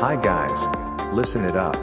Hi guys. Listen it up.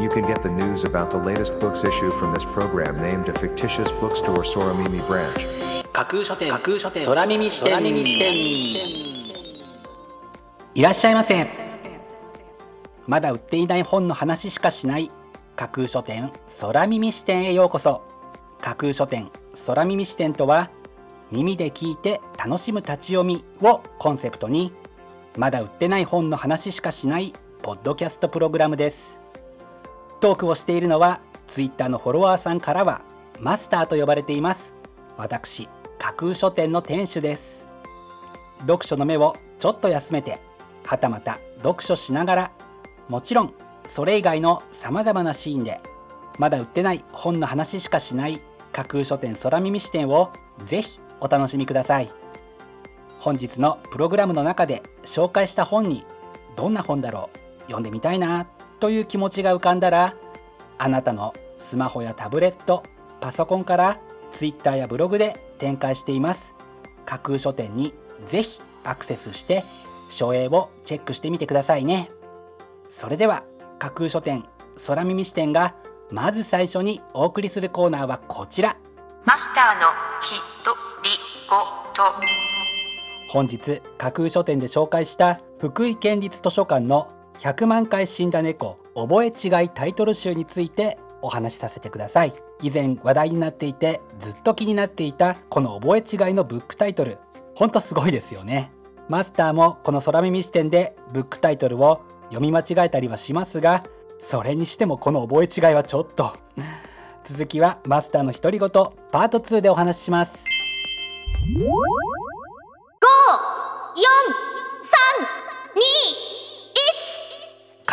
You can get the news about the latest books issue from this program named a fictitious bookstore Soramimi branch. 架空書店架空書店空耳視点いらっしゃいませまだ売っていない本の話しかしない架空書店空耳視点へようこそ架空書店空耳視点とは耳で聞いて楽しむ立ち読みをコンセプトにまだ売ってない本の話しかしないポッドキャストプログラムです。トークをしているのはツイッターのフォロワーさんからはマスターと呼ばれています。私架空書店の店主です。読書の目をちょっと休めてはたまた読書しながらもちろんそれ以外のさまざまなシーンでまだ売ってない本の話しかしない架空書店空耳視点をぜひお楽しみください。本日のプログラムの中で紹介した本にどんな本だろう読んでみたいなという気持ちが浮かんだらあなたのスマホやタブレットパソコンから Twitter やブログで展開しています。架空書店にぜひアクセスして書影をチェックしてみてくださいね。それでは架空書店空耳視点がまず最初にお送りするコーナーはこちら。マスターのひとりごと。本日架空書店で紹介した福井県立図書館の100万回死んだ猫覚え違いタイトル集についてお話しさせてください。以前話題になっていてずっと気になっていたこの覚え違いのブックタイトルほんとすごいですよね。マスターもこの空耳視点でブックタイトルを読み間違えたりはしますがそれにしてもこの覚え違いはちょっと。続きはマスターの独り言パート2でお話しします。5 4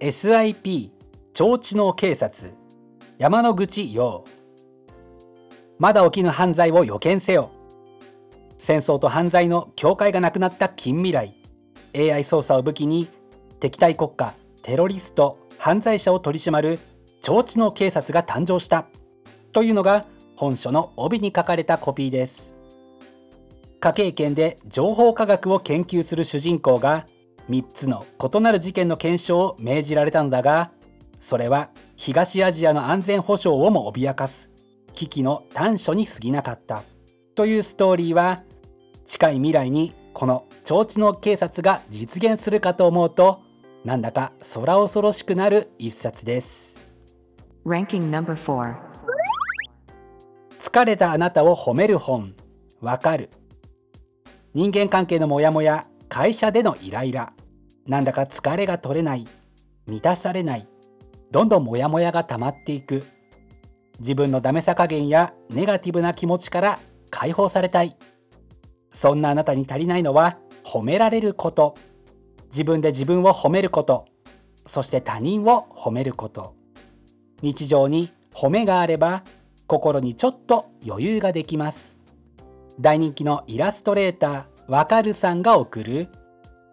SIP 超知能警察。山野口洋。まだ起きぬ犯罪を予見せよ。戦争と犯罪の境界がなくなった近未来。AI 操作を武器に敵対国家テロリスト犯罪者を取り締まる超知能警察が誕生した。というのが本書の帯に書かれたコピーです。科警研で情報科学を研究する主人公が3つの異なる事件の検証を命じられたのだがそれは東アジアの安全保障をも脅かす危機の短所に過ぎなかった。というストーリーは近い未来にこの超知能警察が実現するかと思うとなんだか空恐ろしくなる一冊です。Ranking number 4疲れたあなたを褒める本。わかる。人間関係のモヤモヤ会社でのイライラなんだか疲れが取れない満たされないどんどんモヤモヤが溜まっていく。自分のダメさ加減やネガティブな気持ちから解放されたい。そんなあなたに足りないのは褒められること。自分で自分を褒めること。そして他人を褒めること。日常に褒めがあれば心にちょっと余裕ができます。大人気のイラストレーターわかるさんが送る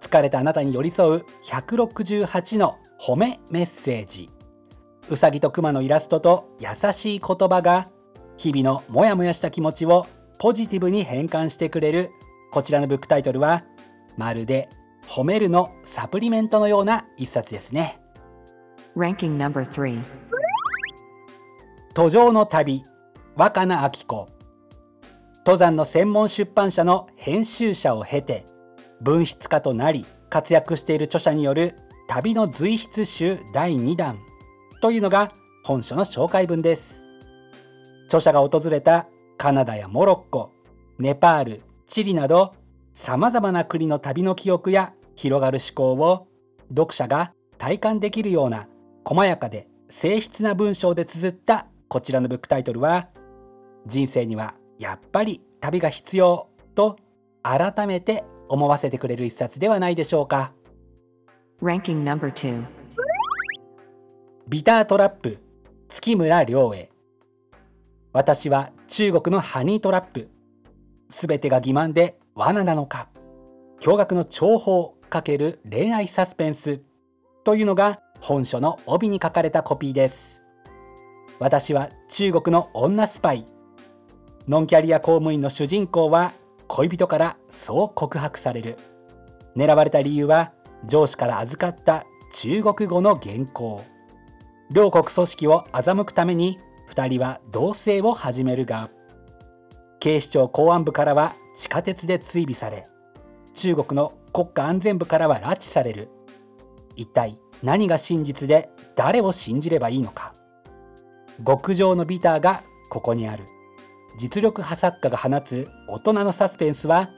疲れたあなたに寄り添う168の褒めメッセージ。うさぎとクマのイラストと優しい言葉が日々のモヤモヤした気持ちをポジティブに変換してくれる。こちらのブックタイトルはまるで褒めるのサプリメントのような一冊ですね。Ranking number 3途上の旅若菜明子。登山の専門出版社の編集者を経て文筆家となり活躍している著者による旅の随筆集第2弾というのが本書の紹介文です。著者が訪れたカナダやモロッコネパールチリなどさまざまな国の旅の記憶や広がる思考を読者が体感できるような細やかで静筆な文章で綴ったこちらのブックタイトルは人生にはやっぱり旅が必要と改めて思わせてくれる一冊ではないでしょうか。Ranking number 2. ビタートラップ月村良へ私は中国のハニートラップ。すべてが欺瞞で罠なのか。驚愕の情報×恋愛サスペンス。というのが本書の帯に書かれたコピーです。私は中国の女スパイ。ノンキャリア公務員の主人公は恋人からそう告白される。狙われた理由は上司から預かった中国語の原稿。両国組織を欺くために2人は同棲を始めるが警視庁公安部からは地下鉄で追尾され中国の国家安全部からは拉致される。一体何が真実で誰を信じればいいのか。極上のビターがここにある。実力派作家が放つ大人のサスペンスは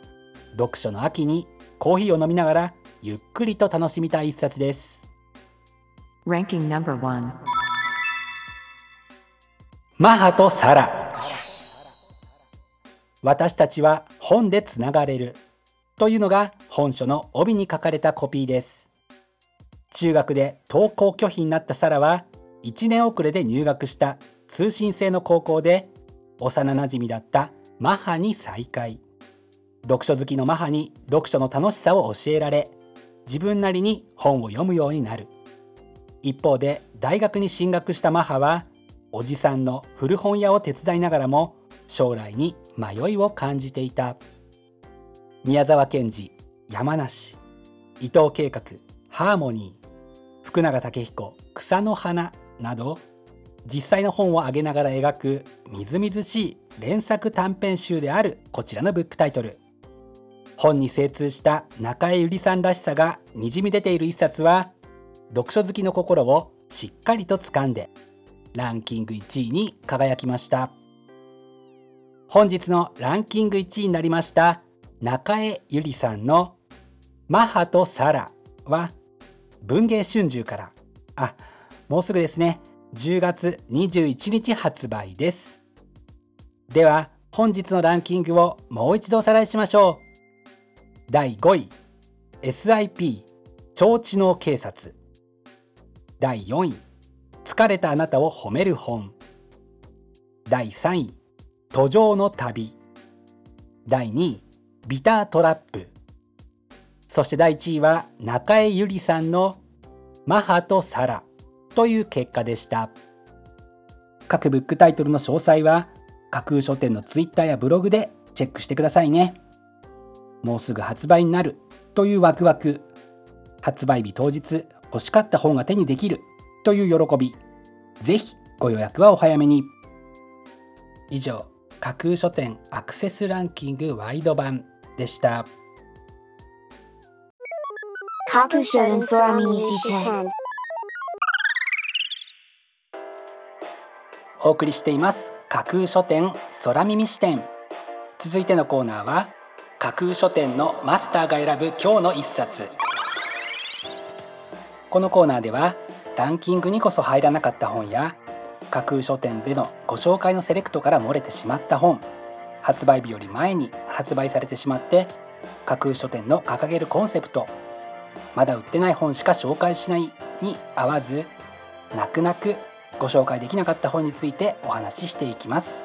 読書の秋にコーヒーを飲みながらゆっくりと楽しみたい一冊です。Ranking number 1. マハとサラ。私たちは本でつながれる。というのが本書の帯に書かれたコピーです。中学で登校拒否になったサラは1年遅れで入学した通信制の高校で幼なじみだったマハに再会。読書好きのマハに読書の楽しさを教えられ自分なりに本を読むようになる。一方で大学に進学したマハはおじさんの古本屋を手伝いながらも将来に迷いを感じていた。宮沢賢治山梨。伊藤計画ハーモニー。福永武彦草の花など実際の本を挙げながら描くみずみずしい連作短編集であるこちらのブックタイトル。本に精通した中江ゆりさんらしさがにじみ出ている一冊は読書好きの心をしっかりと掴んでランキング1位に輝きました。本日のランキング1位になりました中江ゆりさんの「マッハとサラ」は文芸春秋から。あもうすぐですね。10月21日発売です。では本日のランキングをもう一度おさらいしましょう。第5位 SIP 超知能警察。第4位疲れたあなたを褒める本。第3位途上の旅。第2位ビタートラップ。そして第1位は中江ゆりさんのマハとサラ。という結果でした。各ブックタイトルの詳細は架空書店のツイッターやブログでチェックしてくださいね。もうすぐ発売になるというワクワク。発売日当日欲しかった本が手にできるという喜び。ぜひご予約はお早めに。以上架空書店アクセスランキングワイド版でした。架空書店空耳視点お送りしています。架空書店空耳視点。続いてのコーナーは架空書店のマスターが選ぶ今日の一冊。このコーナーではランキングにこそ入らなかった本や架空書店でのご紹介のセレクトから漏れてしまった本発売日より前に発売されてしまって架空書店の掲げるコンセプトまだ売ってない本しか紹介しないに合わず泣く泣くご紹介できなかった本についてお話ししていきます。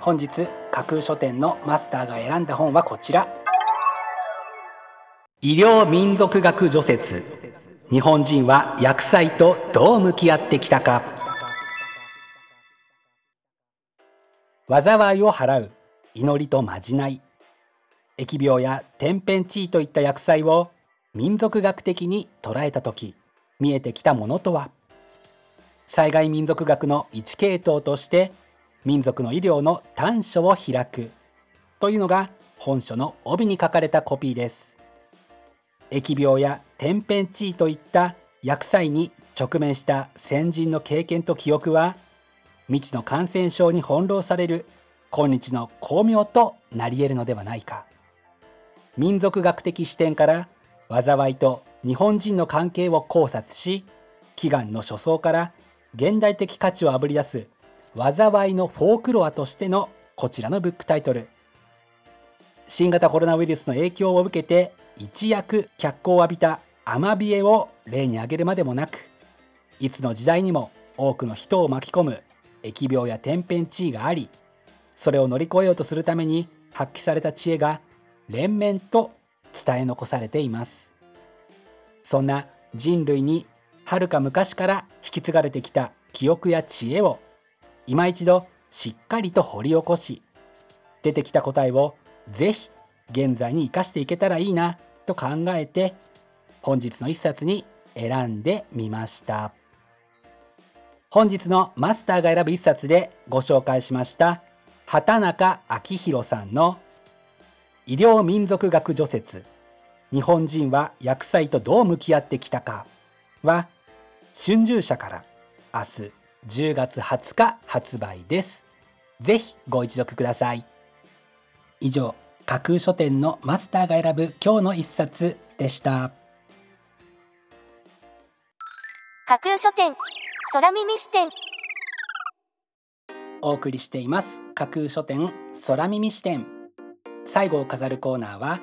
本日架空書店のマスターが選んだ本はこちら。医療民族学除説。日本人は薬剤とどう向き合ってきたか。災いを払う。祈りとまじない。疫病や天変地異といった薬剤を民族学的に捉えた時見えてきたものとは。災害民族学の一系統として民族の医療の短所を開くというのが本書の帯に書かれたコピーです。疫病や天変地異といった薬剤に直面した先人の経験と記憶は未知の感染症に翻弄される今日の巧妙となり得るのではないか。民族学的視点から災いと日本人の関係を考察し祈願の初相から現代的価値をあぶり出す災いのフォークロアとしてのこちらのブックタイトル。新型コロナウイルスの影響を受けて一躍脚光を浴びたアマビエを例に挙げるまでもなくいつの時代にも多くの人を巻き込む疫病や天変地異がありそれを乗り越えようとするために発揮された知恵が連綿と伝え残されています。そんな人類にはるか昔から引き継がれてきた記憶や知恵を今一度しっかりと掘り起こし出てきた答えをぜひ現在に生かしていけたらいいなと考えて本日の一冊に選んでみました。本日のマスターが選ぶ一冊でご紹介しました畑中昭弘さんの医療民族学除説。日本人は薬剤とどう向き合ってきたかは春秋社から明日10月20日発売です。ぜひご一読ください。以上架空書店のマスターが選ぶ今日の一冊でした。架空書店空耳視点。お送りしています。架空書店空耳視点。最後を飾るコーナーは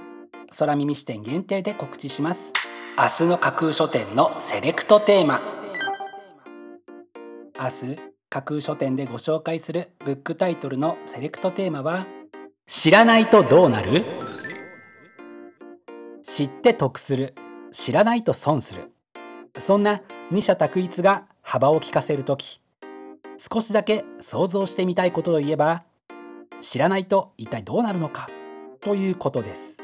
空耳視点限定で告知します。明日の架空書店のセレクトテーマ明日架空書店でご紹介するブックタイトルのセレクトテーマは知らないとどうなる？知って得する。知らないと損する。そんな二者択一が幅を利かせる時少しだけ想像してみたいことといえば知らないと一体どうなるのか？ということです。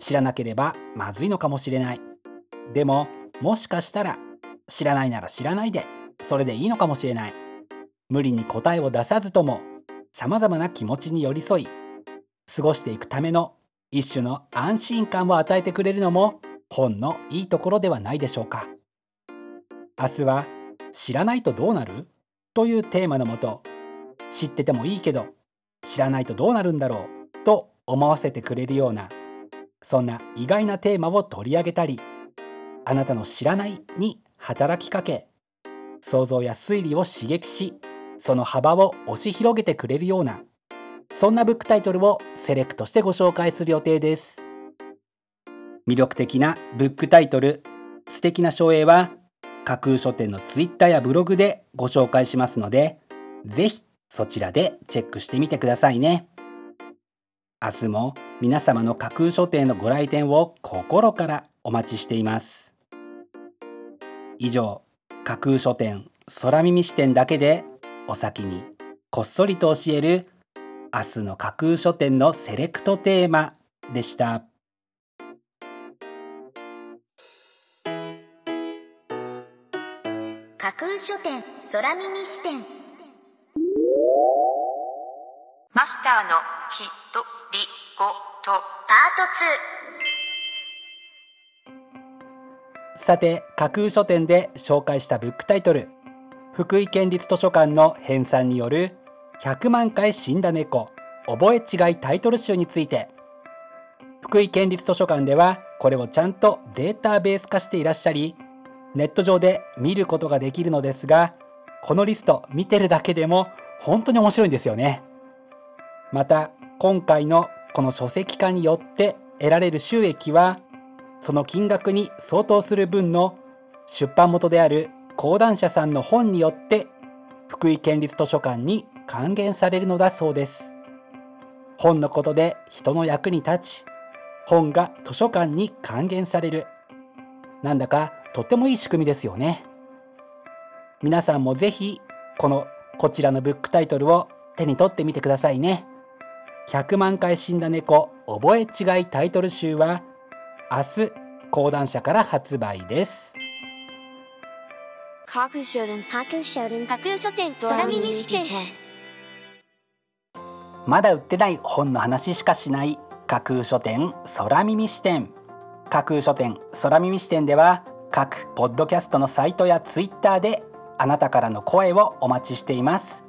知らなければまずいのかもしれない。でももしかしたら知らないなら知らないでそれでいいのかもしれない。無理に答えを出さずともさまざまな気持ちに寄り添い過ごしていくための一種の安心感を与えてくれるのも本のいいところではないでしょうか。明日は知らないとどうなる？というテーマのもと知っててもいいけど知らないとどうなるんだろう？と思わせてくれるようなそんな意外なテーマを取り上げたりあなたの知らないに働きかけ想像や推理を刺激しその幅を押し広げてくれるようなそんなブックタイトルをセレクトしてご紹介する予定です。魅力的なブックタイトル素敵な書影は架空書店のツイッターやブログでご紹介しますのでぜひそちらでチェックしてみてくださいね。明日も皆様の架空書店のご来店を心からお待ちしています。以上架空書店空耳視点だけでお先にこっそりと教える明日の架空書店のセレクトテーマでした。架空書店空耳視点。マスターのきとりごと。パートさて架空書店で紹介したブックタイトル。福井県立図書館の編纂による100万回死んだ猫覚え違いタイトル集について。福井県立図書館ではこれをちゃんとデータベース化していらっしゃりネット上で見ることができるのですがこのリスト見てるだけでも本当に面白いんですよね。また今回のこの書籍化によって得られる収益はその金額に相当する分の出版元である講談社さんの本によって福井県立図書館に還元されるのだそうです本のことで人の役に立ち本が図書館に還元されるなんだかとってもいい仕組みですよね皆さんもぜひこのこちらのブックタイトルを手に取ってみてくださいね100万回死んだ猫覚え違いタイトル集は明日講談社から発売です。架空書店架空書店架空書店空耳視点まだ売ってない本の話しかしない。架空書店空耳視点架空書店空耳視点では各ポッドキャストのサイトやツイッターであなたからの声をお待ちしています。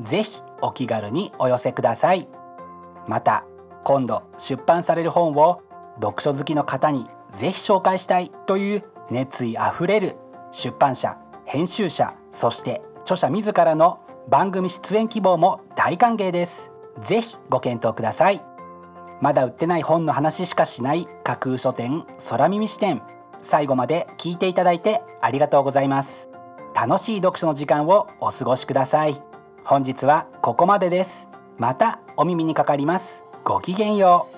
ぜひお気軽にお寄せください。また今度出版される本を読書好きの方にぜひ紹介したいという熱意あふれる出版社編集者そして著者自らの番組出演希望も大歓迎です。ぜひご検討ください。まだ売ってない本の話しかしない架空書店空耳視点。最後まで聞いていただいてありがとうございます。楽しい読書の時間をお過ごしください。本日はここまでです。またお耳にかかります。ごきげんよう。